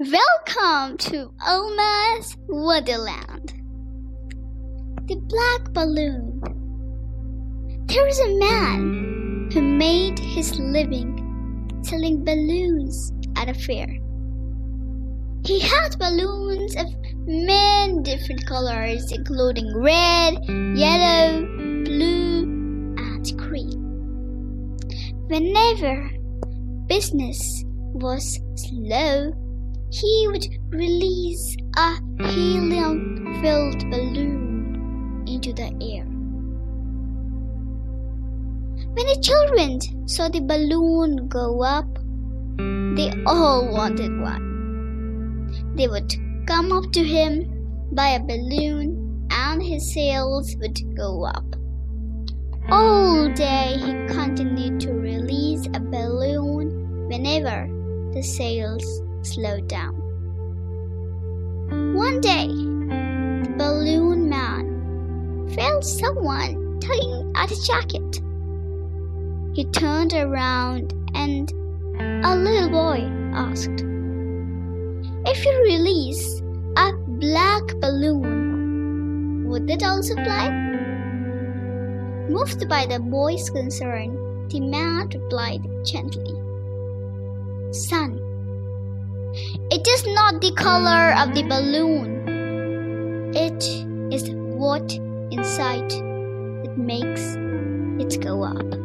Welcome to Alma's Wonderland. The Black Balloon. There is a man who made his living selling balloons at a fair. He had balloons of many different colors, including red, yellow, blue, and green. Whenever business was slow, he would release a helium filled balloon into the air. When the children saw the balloon go up, they all wanted one. They would come up to him, buy a balloon, and his sales would go up. All day he continued to release a balloon whenever the sales slowed down. One day, the balloon man felt someone tugging at his jacket. He turned around and a little boy asked, If you release a black balloon, would it also fly? Moved by the boy's concern, the man replied gently, Son, it is not the color of the balloon. It is what inside that makes it go up.